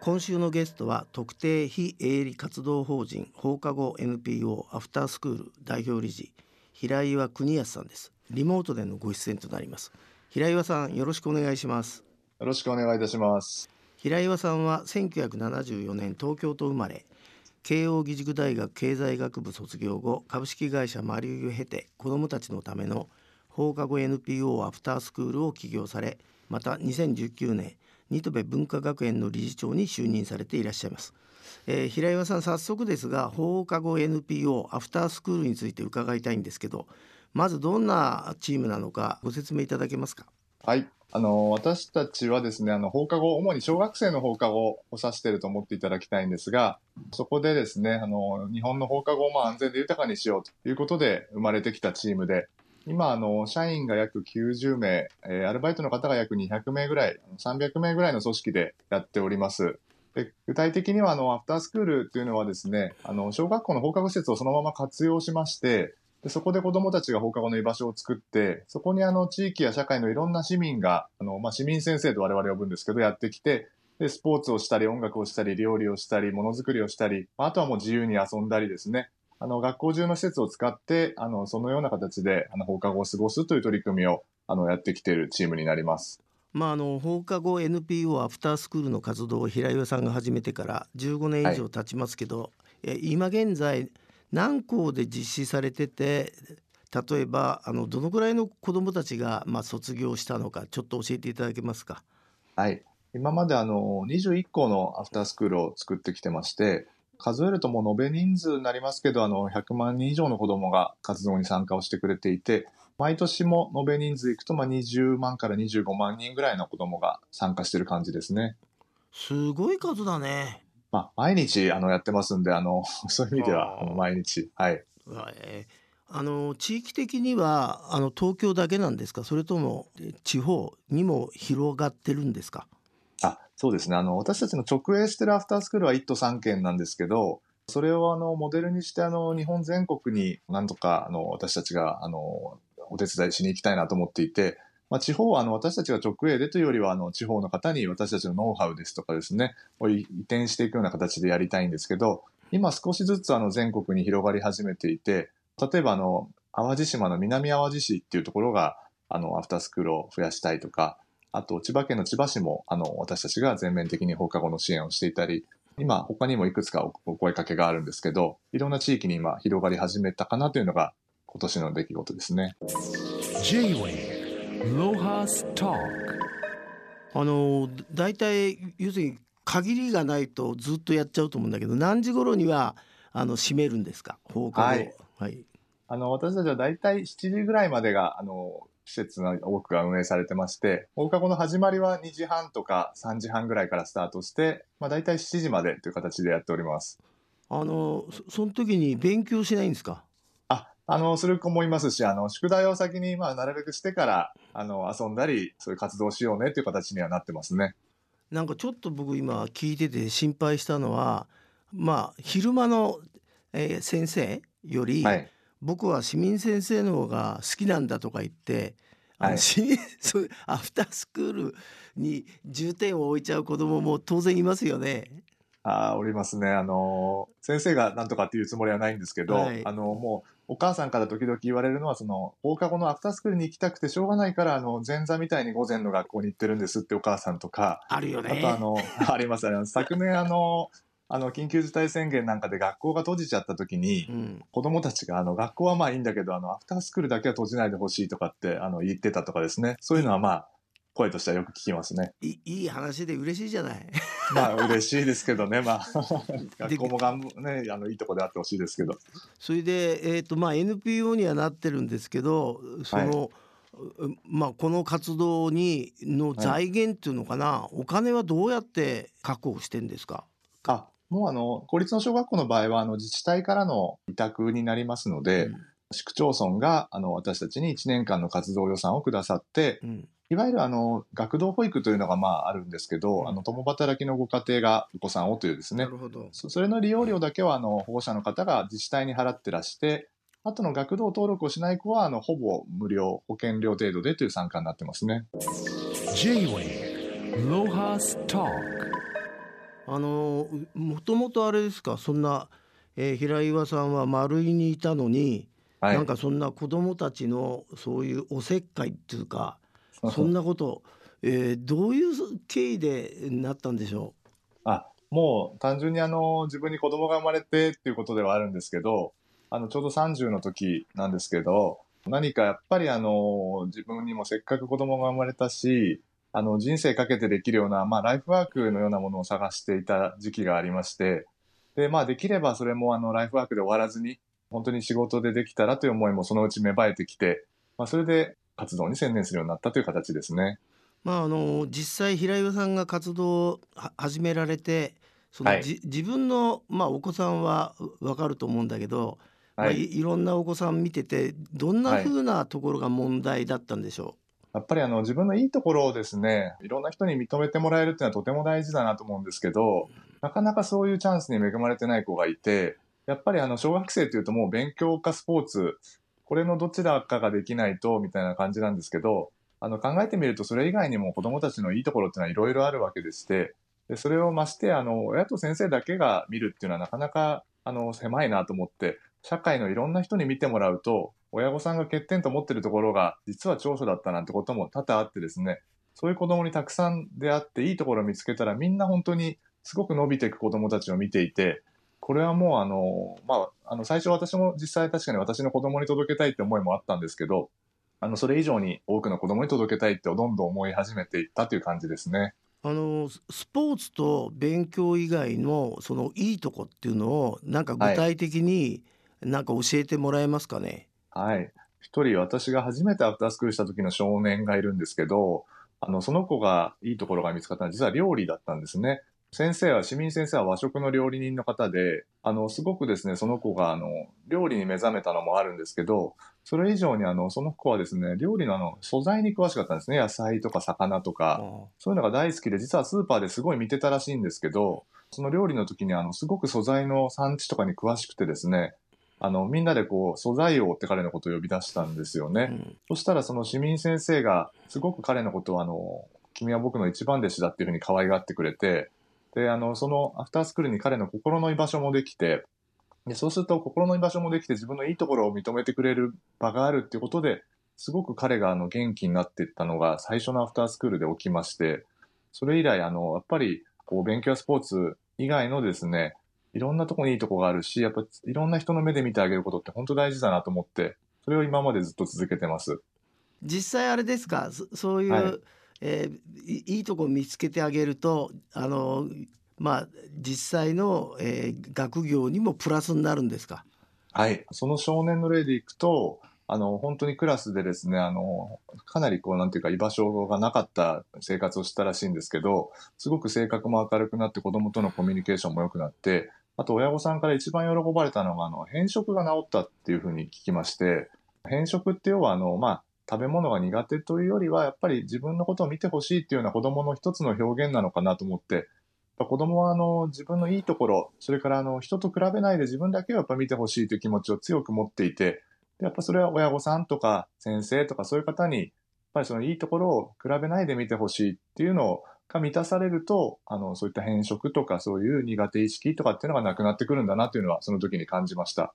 今週のゲストは特定非営利活動法人放課後 NPO アフタースクール代表理事平岩邦康さんです。リモートでのご出演となります。平岩さんよろしくお願いします。よろしくお願いいたします。平岩さんは1974年東京と生まれ慶應義塾大学経済学部卒業後株式会社マリューを経て子どもたちのための放課後 NPO アフタースクールを起業されまた2019年新戸部文化学園の理事長に就任されていらっしゃいます、えー、平岩さん早速ですが放課後 NPO アフタースクールについて伺いたいんですけどまずどんなチームなのかご説明いただけますか？はい。あの私たちはですねあの放課後主に小学生の放課後を指していると思っていただきたいんですがそこでですねあの日本の放課後をまあ安全で豊かにしようということで生まれてきたチームで今、あの、社員が約90名、えー、アルバイトの方が約200名ぐらい、300名ぐらいの組織でやっております。で具体的には、あの、アフタースクールっていうのはですね、あの、小学校の放課後施設をそのまま活用しまして、でそこで子供たちが放課後の居場所を作って、そこにあの、地域や社会のいろんな市民が、あの、まあ、市民先生と我々呼ぶんですけど、やってきて、で、スポーツをしたり、音楽をしたり、料理をしたり、ものづくりをしたり、あとはもう自由に遊んだりですね。あの、学校中の施設を使って、あの、そのような形で、あの、放課後を過ごすという取り組みを、あの、やってきているチームになります。まあ、あの放課後 NPO アフタースクールの活動を平岩さんが始めてから15年以上経ちますけど、はい、今現在何校で実施されてて例えばあのどのぐらいの子どもたちが、まあ、卒業したのかちょっと教えていただけますか？はい今まであの21校のアフタースクールを作ってきてまして数えるともう延べ人数になりますけど、あの、100万人以上の子供が活動に参加をしてくれていて、毎年も延べ人数いくと、まあ、20万から25万人ぐらいの子供が参加してる感じですね。すごい数だね。まあ、毎日、あの、やってますんで、あの、そういう意味では、あの毎日、はい。あの地域的にはあの東京だけなんですか？それとも地方にも広がってるんですか？あそうですね。あの、私たちの直営してるアフタースクールは1都3県なんですけど、それをあの、モデルにしてあの、日本全国になんとかあの、私たちがあの、お手伝いしに行きたいなと思っていて、まあ、地方はあの私たちが直営でというよりはあの地方の方に私たちのノウハウですとかですねを移転していくような形でやりたいんですけど今少しずつあの全国に広がり始めていて例えばあの淡路島の南淡路市っていうところがあのアフタースクールを増やしたいとかあと、千葉県の千葉市も、あの、私たちが全面的に放課後の支援をしていたり、今、他にもいくつかお声かけがあるんですけど、いろんな地域に今広がり始めたかなというのが今年の出来事ですね。あの、大体、要するに限りがないとずっとやっちゃうと思うんだけど、何時頃には、あの、閉めるんですか？放課後。はい。はい、あの、私たちは大体7時ぐらいまでが、あの、施設の多くが運営されてまして、放課後の始まりは2時半とか3時半ぐらいからスタートして、まあ、大体7時までという形でやっております。あの、その時に勉強しないんですか？あ、あの、する子もいますし、あの、宿題を先に、まあ、なるべくしてから、あの、遊んだり、そういう活動しようねという形にはなってますね。なんかちょっと僕今聞いてて心配したのは、まあ、昼間の、えー、先生より、はい僕は市民先生の方が好きなんだとか言って、はい、市民 そうアフタースクールに重点を置いちゃう子どもも当然いますよね。あおりますね。あの先生が何とかっていうつもりはないんですけど、はい、あのもうお母さんから時々言われるのはその放課後のアフタースクールに行きたくてしょうがないからあの前座みたいに午前の学校に行ってるんですってお母さんとかあるよね。あとあのありますあります。昨年あのあの、緊急事態宣言なんかで学校が閉じちゃった時に、うん、子供たちが、あの、学校はまあいいんだけど、あの、アフタースクールだけは閉じないでほしいとかって、あの、言ってたとかですね。そういうのはまあ、声としてはよく聞きますね。いいい話で嬉しいじゃない。まあ嬉しいですけどね、まあ 学校もがんねあのいいとこであってほしいですけど。それでえっ、ー、とまあ NPO にはなってるんですけど、その、はい、まあこの活動にの財源っていうのかな、はい、お金はどうやって確保してんですか？あ、もうあの、公立の小学校の場合は、あの、自治体からの委託になりますので、うん、市区町村が、あの、私たちに1年間の活動予算をくださって、うん、いわゆるあの、学童保育というのがまああるんですけど、うん、あの、共働きのご家庭がお子さんをというですね。なるほど。それの利用料だけは、あの、保護者の方が自治体に払ってらして、あとの学童登録をしない子は、あの、ほぼ無料、保険料程度でという参加になってますね。J-Way ロハスタあのもともとあれですか？そんな、えー、平岩さんは丸井にいたのに、はい、なんかそんな子供たちのそういうおせっかいっていうかそんなこと、えー、どういう経緯でなったんでしょう？あもう単純にあの自分に子供が生まれてっていうことではあるんですけどあのちょうど30の時なんですけど何かやっぱりあの自分にもせっかく子供が生まれたしあの、人生かけてできるような、まあ、ライフワークのようなものを探していた時期がありまして、で、まあ、できればそれも、あの、ライフワークで終わらずに、本当に仕事でできたらという思いもそのうち芽生えてきて、まあ、それで活動に専念するようになったという形ですね。まあ、あの実際平岩さんが活動を始められてその、はい、自分の、まあ、お子さんは分かると思うんだけど、はい。まあ、いろんなお子さん見ててどんなふうなところが問題だったんでしょう、はいやっぱりあの自分のいいところをですね、いろんな人に認めてもらえるっていうのはとても大事だなと思うんですけど、なかなかそういうチャンスに恵まれてない子がいて、やっぱりあの小学生というともう勉強かスポーツ、これのどちらかができないとみたいな感じなんですけど、あの考えてみるとそれ以外にも子供たちのいいところっていうのはいろいろあるわけでして、でそれをましてあの親と先生だけが見るっていうのはなかなかあの狭いなと思って、社会のいろんな人に見てもらうと、親御さんが欠点と思ってるところが実は長所だったなんてことも多々あってですね、そういう子供にたくさん出会っていいところを見つけたらみんな本当にすごく伸びていく子供たちを見ていて、これはもうあの、まあ、あの最初私も実際確かに私の子供に届けたいって思いもあったんですけど、あのそれ以上に多くの子供に届けたいってどんどん思い始めていったという感じですね。あのスポーツと勉強以外のそのいいとこっていうのをなんか具体的になんか教えてもらえますかね？はい。一人私が初めてアフタースクールした時の少年がいるんですけど、あの、その子がいいところが見つかったのは実は料理だったんですね。先生は、市民先生は和食の料理人の方で、あの、すごくですね、その子が、あの、料理に目覚めたのもあるんですけど、それ以上に、あの、その子はですね、料理のあの、素材に詳しかったんですね。野菜とか魚とか、そういうのが大好きで、実はスーパーですごい見てたらしいんですけど、その料理の時に、あの、すごく素材の産地とかに詳しくてですね、あの、みんなでこう、素材王って彼のことを呼び出したんですよね。うん、そしたらその市民先生が、すごく彼のことをあの、君は僕の一番弟子だっていうふうに可愛がってくれて、で、あの、そのアフタースクールに彼の心の居場所もできて、でそうすると心の居場所もできて自分のいいところを認めてくれる場があるっていうことで、すごく彼があの元気になっていったのが最初のアフタースクールで起きまして、それ以来あの、やっぱりこう勉強やスポーツ以外のですね、いろんなとこにいいとこがあるし、やっぱいろんな人の目で見てあげることって本当大事だなと思って、それを今までずっと続けてます。実際あれですか、そういう、はい、えー、いいとこ見つけてあげると、あのまあ実際の、えー、学業にもプラスになるんですか？はい、その少年の例でいくと、あの、本当にクラスでですね、あの、かなりこう、なんていうか居場所がなかった生活をしたらしいんですけど、すごく性格も明るくなって子供とのコミュニケーションも良くなって、あと親御さんから一番喜ばれたのが、あの、変色が治ったっていうふうに聞きまして、変色って要は、あの、まあ、食べ物が苦手というよりは、やっぱり自分のことを見てほしいっていうような子供の一つの表現なのかなと思って、子供はあの自分のいいところ、それからあの人と比べないで自分だけをやっぱ見てほしいという気持ちを強く持っていて、やっぱそれは親御さんとか先生とかそういう方に、やっぱりそのいいところを比べないで見てほしいっていうのをが満たされると、あの、そういった変色とかそういう苦手意識とかっていうのがなくなってくるんだなというのは、その時に感じました。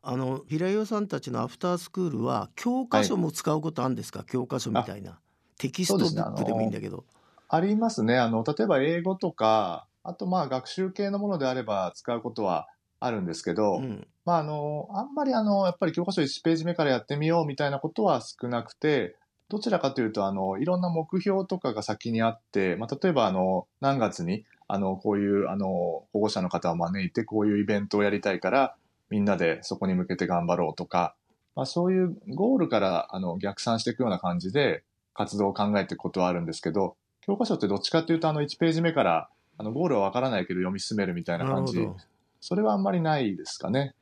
あの、平岩さんたちのアフタースクールは、教科書も使うことあるんですか、はい、教科書みたいな。テキストブックでもいいんだけど。ありますね。あの、例えば英語とか、あとまあ学習系のものであれば使うことはあるんですけど、うん、まああの、あんまりあの、やっぱり教科書1ページ目からやってみようみたいなことは少なくて、どちらかというと、あの、いろんな目標とかが先にあって、まあ、例えば、あの、何月に、あの、こういう、あの、保護者の方を招いて、こういうイベントをやりたいから、みんなでそこに向けて頑張ろうとか、まあ、そういうゴールから、あの、逆算していくような感じで、活動を考えていくことはあるんですけど、教科書ってどっちかというと、あの、1ページ目から、あの、ゴールはわからないけど読み進めるみたいな感じ。それはあんまりないですかね。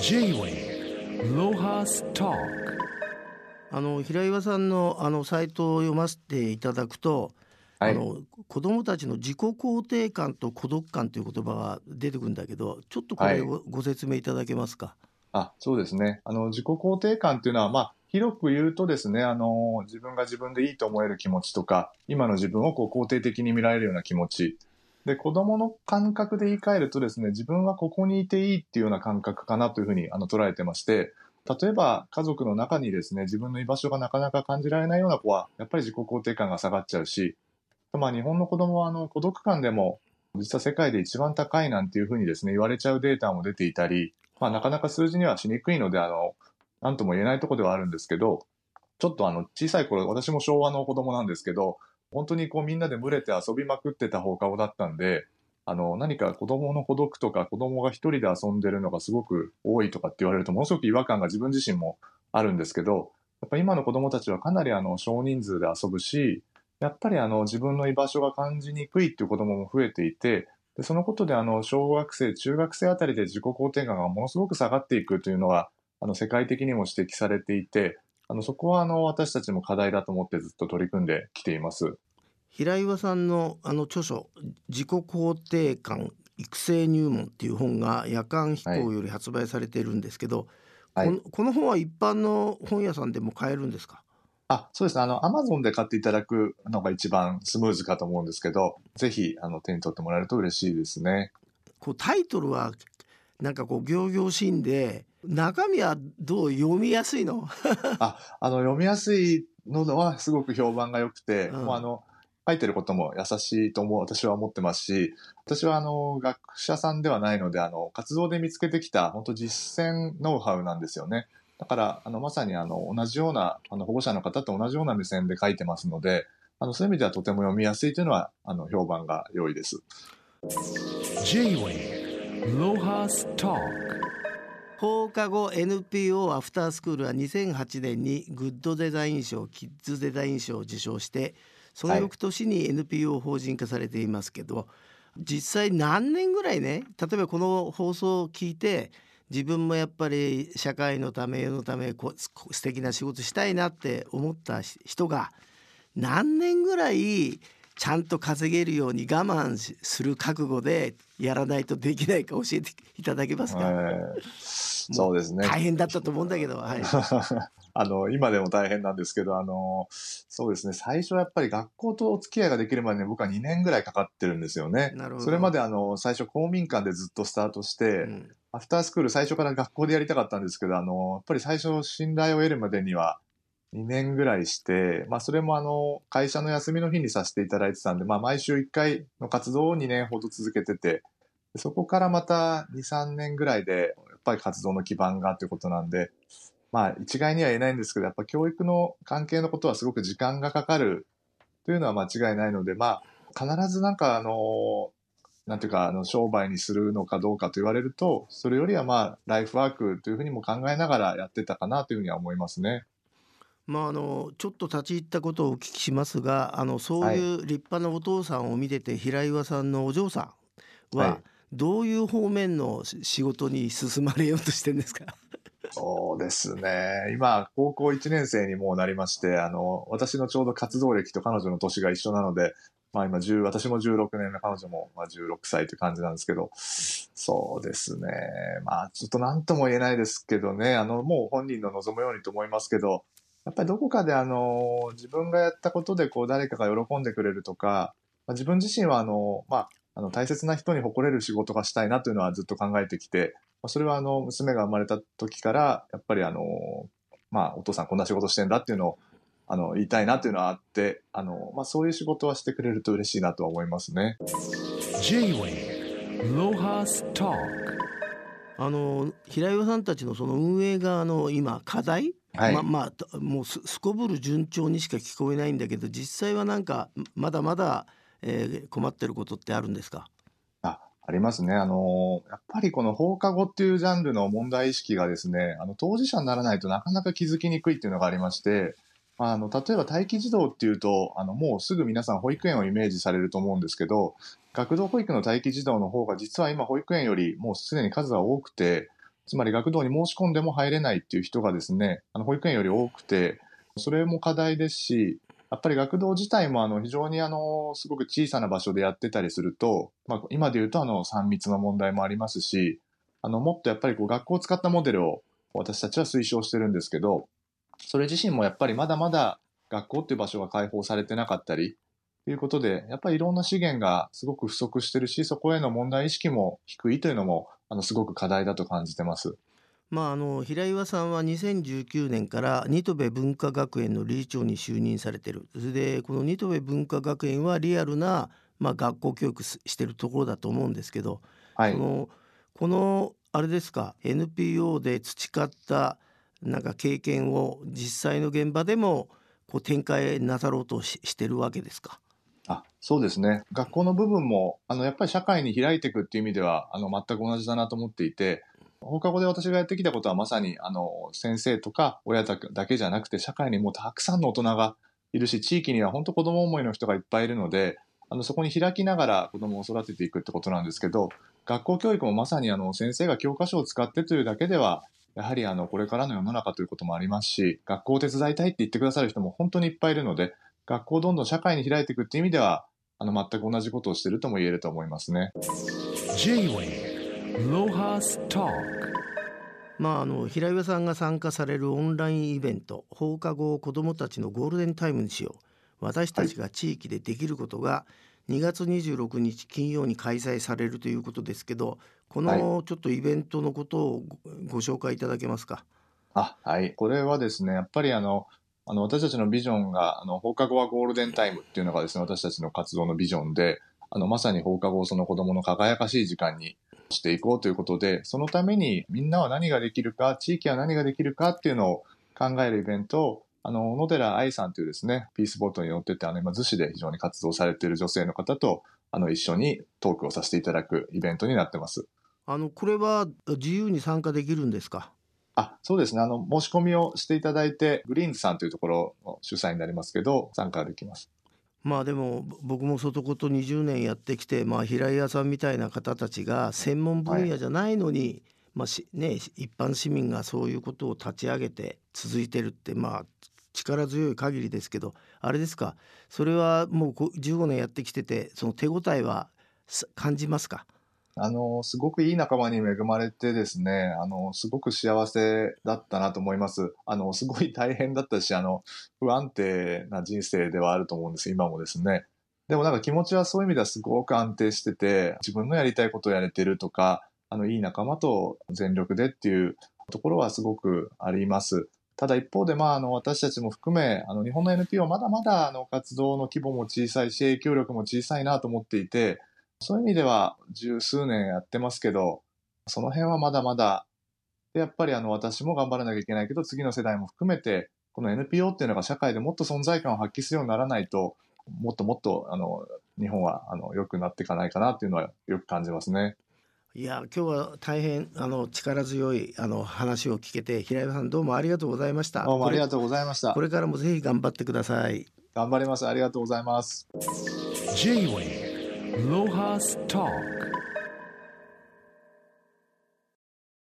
J-Way ロハスタあの平岩さんのあのサイトを読ませていただくと、はい、あの子どもたちの自己肯定感と孤独感という言葉が出てくるんだけどちょっとこれをご説明いただけますか？あそうですねあの自己肯定感というのは、まあ、広く言うとですね、あの、自分が自分でいいと思える気持ちとか、今の自分をこう肯定的に見られるような気持ち。で、子供の感覚で言い換えるとですね、自分はここにいていいっていうような感覚かなというふうにあの捉えてまして、例えば家族の中にですね、自分の居場所がなかなか感じられないような子は、やっぱり自己肯定感が下がっちゃうし、まあ日本の子供はあの孤独感でも実は世界で一番高いなんていうふうにですね、言われちゃうデータも出ていたり、まあなかなか数字にはしにくいので、あの、なんとも言えないところではあるんですけど、ちょっとあの、小さい頃、私も昭和の子供なんですけど、本当にこうみんなで群れて遊びまくってた放課後だったんで、あの、何か子供の孤独とか子供が一人で遊んでるのがすごく多いとかって言われると、ものすごく違和感が自分自身もあるんですけど、やっぱ今の子供たちはかなりあの少人数で遊ぶし、やっぱりあの自分の居場所が感じにくいっていう子供も増えていて、でそのことであの小学生、中学生あたりで自己肯定感がものすごく下がっていくというのは、あの世界的にも指摘されていて、あのそこはあの私たちも課題だと思ってずっと取り組んできています。平岩さんのあの著書「自己肯定感育成入門」っていう本が夜間飛行より発売されているんですけど、はい、このこの本は一般の本屋さんでも買えるんですか？あ、そうです。あの、アマゾンで買っていただくのが一番スムーズかと思うんですけど、ぜひ、あの、手に取ってもらえると嬉しいですね。こう、タイトルは、なんかこう、行々しいんで、中身はどう読みやすいの？あ、あの、読みやすいのはすごく評判が良くて、うん、もうあの、書いてることも優しいと思う、私は思ってますし、私はあの、学者さんではないので、あの、活動で見つけてきた、本当実践ノウハウなんですよね。だから、あの、まさにあの、同じような、あの、保護者の方と同じような目線で書いてますので、あの、そういう意味ではとても読みやすいというのは、あの、評判が良いです。放課後 NPO アフタースクールは2008年にグッドデザイン賞キッズデザイン賞を受賞してその翌年に NPO 法人化されていますけど、はい、実際何年ぐらいね例えばこの放送を聞いて自分もやっぱり社会のため世のためこ素敵な仕事したいなって思った人が何年ぐらいちゃんと稼げるように我慢する覚悟でやらないとできないか教えていただけますか、そうですね。大変だったと思うんだけど、はい、あの今でも大変なんですけどあのそうですね。最初はやっぱり学校とお付き合いができるまでに僕は2年ぐらいかかってるんですよね。それまであの最初公民館でずっとスタートして、うん、アフタースクール最初から学校でやりたかったんですけど、あの、やっぱり最初信頼を得るまでには2年ぐらいして、まあそれもあの、会社の休みの日にさせていただいてたんで、まあ毎週1回の活動を2年ほど続けてて、そこからまた2、3年ぐらいで、やっぱり活動の基盤がということなんで、まあ一概には言えないんですけど、やっぱ教育の関係のことはすごく時間がかかるというのは間違いないので、まあ必ずなんかあの、なんていうか、あの、商売にするのかどうかと言われると、それよりはまあ、ライフワークというふうにも考えながらやってたかなというふうには思いますね。まあ、あのちょっと立ち入ったことをお聞きしますがあのそういう立派なお父さんを見てて、はい、平岩さんのお嬢さんはどういう方面の仕事に進まれようとしてるんですか？そうですね。今高校1年生にもうなりましてあの私のちょうど活動歴と彼女の年が一緒なのでまあ今10、私も16年目、彼女もまあ16歳という感じなんですけど、そうですね。まあちょっと何とも言えないですけどね、あの、もう本人の望むようにと思いますけど、やっぱりどこかであの、自分がやったことでこう誰かが喜んでくれるとか、ま、自分自身はあの、まあ、あの大切な人に誇れる仕事がしたいなというのはずっと考えてきて、まあ、それはあの娘が生まれた時からやっぱりあのまあお父さんこんな仕事してんだっていうのをあの、言いたいなっていうのはあって、あの、まあ、そういう仕事はしてくれると嬉しいなと思いますね。あの平岩さんたちのその運営側の今課題、はい、ままあもうすこぶる順調にしか聞こえないんだけど実際はなんかまだまだ、えー、困ってることってあるんですか？あありますね。あのやっぱりこの放課後っていうジャンルの問題意識がですねあの当事者にならないとなかなか気づきにくいっていうのがありましてあの、例えば待機児童っていうと、あの、もうすぐ皆さん保育園をイメージされると思うんですけど、学童保育の待機児童の方が実は今保育園よりもうすでに数は多くて、つまり学童に申し込んでも入れないっていう人がですね、あの保育園より多くて、それも課題ですし、やっぱり学童自体もあの非常にあのすごく小さな場所でやってたりすると、まあ、今で言うとあの3密の問題もありますし、あのもっとやっぱりこう学校を使ったモデルを私たちは推奨してるんですけど、それ自身もやっぱりまだまだ学校っていう場所が開放されてなかったり、ということで、やっぱりいろんな資源がすごく不足してるし、そこへの問題意識も低いというのも、あの、すごく課題だと感じてます。まあ、あの平岩さんは2019年から新戸部文化学園の理事長に就任されてる。それでこの新戸部文化学園はリアルな、まあ、学校教育してるところだと思うんですけど、はい、そのこのあれですか NPO で培ったなんか経験を実際の現場でもこう展開なさろうとししてるわけですか？あそうですね。学校の部分もあのやっぱり社会に開いていくっていう意味ではあの全く同じだなと思っていて放課後で私がやってきたことはまさにあの先生とか親だけじゃなくて社会にもたくさんの大人がいるし地域には本当子供思いの人がいっぱいいるのであのそこに開きながら子供を育てていくってことなんですけど学校教育もまさにあの先生が教科書を使ってというだけではやはりあのこれからの世の中ということもありますし学校を手伝いたいって言ってくださる人も本当にいっぱいいるので学校をどんどん社会に開いていくっていう意味ではあの全く同じことをしてるとも言えると思いますね。まあ、あの平岩さんが参加されるオンラインイベント放課後を子どもたちのゴールデンタイムにしよう。私たちが地域でできることが2月26日金曜に開催されるということですけどこのちょっとイベントのことをご紹介いただけますか？あはい。これはですねやっぱりあのあの私たちのビジョンがあの放課後はゴールデンタイムっていうのがですね私たちの活動のビジョンであのまさに放課後その子どもの輝かしい時間にしていこうということで、そのためにみんなは何ができるか、地域は何ができるかっていうのを考えるイベントを、あの、小野寺愛さんというですね、ピースボートに乗ってて、あの、今、逗子で非常に活動されている女性の方と、あの、一緒にトークをさせていただくイベントになってます。あの、これは自由に参加できるんですか？あ、そうですね。あの、申し込みをしていただいて、グリーンズさんというところの主催になりますけど、参加できます。まあでも僕も外こと20年やってきて、まあ、平井屋さんみたいな方たちが専門分野じゃないのに、はい、まあしね、一般市民がそういうことを立ち上げて続いてるってまあ力強い限りですけどあれですか？それはもう15年やってきててその手応えは感じますか？あの、すごくいい仲間に恵まれてですね、あの、すごく幸せだったなと思います。あの、すごい大変だったし、あの、不安定な人生ではあると思うんです、今もですね。でもなんか気持ちはそういう意味ではすごく安定してて、自分のやりたいことをやれてるとか、あの、いい仲間と全力でっていうところはすごくあります。ただ一方で、まあ、あの、私たちも含め、あの、日本の NPO はまだまだ、あの、活動の規模も小さいし、影響力も小さいなと思っていて、そういう意味では十数年やってますけど、その辺はまだまだ、でやっぱりあの私も頑張らなきゃいけないけど、次の世代も含めて、この NPO っていうのが社会でもっと存在感を発揮するようにならないと、もっともっとあの日本はあの良くなっていかないかなっていうのはよく感じますね。いや今日は大変あの力強いあの話を聞けて平岩さんどうもありがとうございました。どうもありがとうございました。これからもぜひ頑張ってください。頑張ります。ありがとうございます。J-Way ロハスター